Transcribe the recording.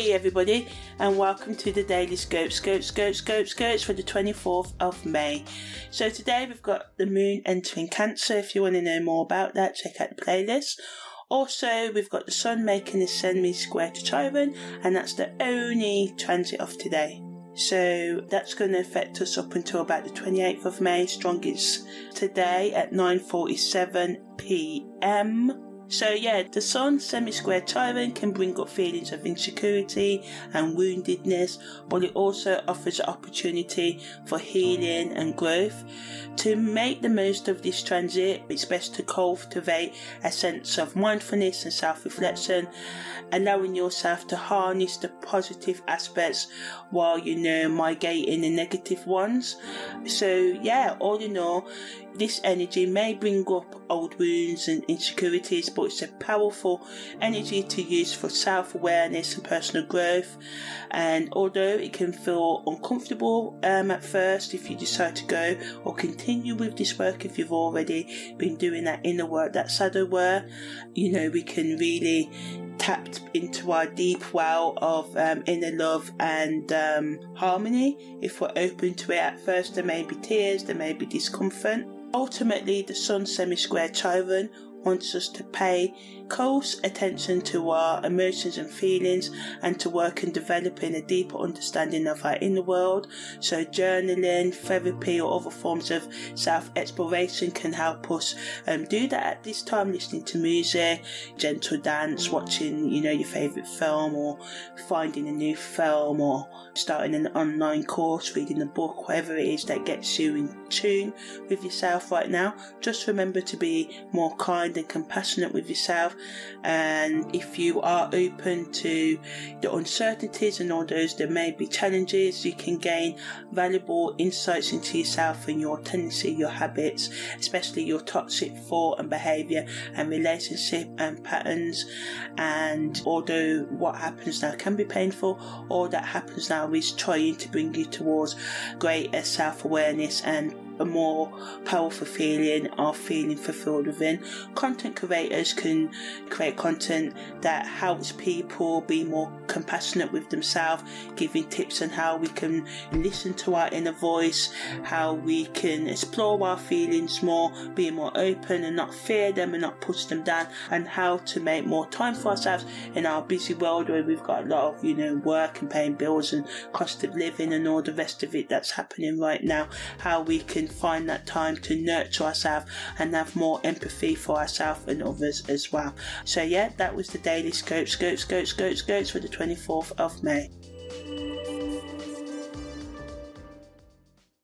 Hey everybody, and welcome to the Daily Scope, Scope, Scope, Scope, Scopes for the 24th of May. So today we've got the moon entering Cancer. If you want to know more about that, check out the playlist. Also, we've got the sun making a semi square to Chiron, and that's the only transit of today. So that's going to affect us up until about the 28th of May. Strongest today at 9:47 p.m. So yeah, the sun semi-square Chiron can bring up feelings of insecurity and woundedness, but it also offers an opportunity for healing and growth. To make the most of this transit, it's best to cultivate a sense of mindfulness and self-reflection, allowing yourself to harness the positive aspects while you know mitigating the negative ones. So yeah, all in all, this energy may bring up old wounds and insecurities, but it's a powerful energy to use for self awareness and personal growth. And although it can feel uncomfortable um, at first, if you decide to go or continue with this work, if you've already been doing that inner work, that shadow work, you know, we can really tap into our deep well of um, inner love and um, harmony. If we're open to it at first, there may be tears, there may be discomfort. Ultimately, the sun semi-square Chiron wants us to pay close attention to our emotions and feelings and to work in developing a deeper understanding of our inner world. So, journaling, therapy, or other forms of self exploration can help us um, do that at this time, listening to music, gentle dance, watching, you know, your favourite film, or finding a new film, or starting an online course, reading a book, whatever it is that gets you in tune with yourself right now. Just remember to be more kind and compassionate with yourself and if you are open to the uncertainties and all those there may be challenges, you can gain valuable insights into yourself and your tendency, your habits, especially your toxic thought and behavior and relationship and patterns. And although what happens now can be painful, all that happens now is trying to bring you towards greater self awareness and a more powerful feeling of feeling fulfilled within. Content creators can create content that helps people be more compassionate with themselves, giving tips on how we can listen to our inner voice, how we can explore our feelings more, be more open and not fear them and not push them down, and how to make more time for ourselves in our busy world where we've got a lot of, you know, work and paying bills and cost of living and all the rest of it that's happening right now. How we can find that time to nurture ourselves and have more empathy for ourselves and others as well. So yeah, that was the daily scope, scope, scope, scope, scopes for the 24th of May.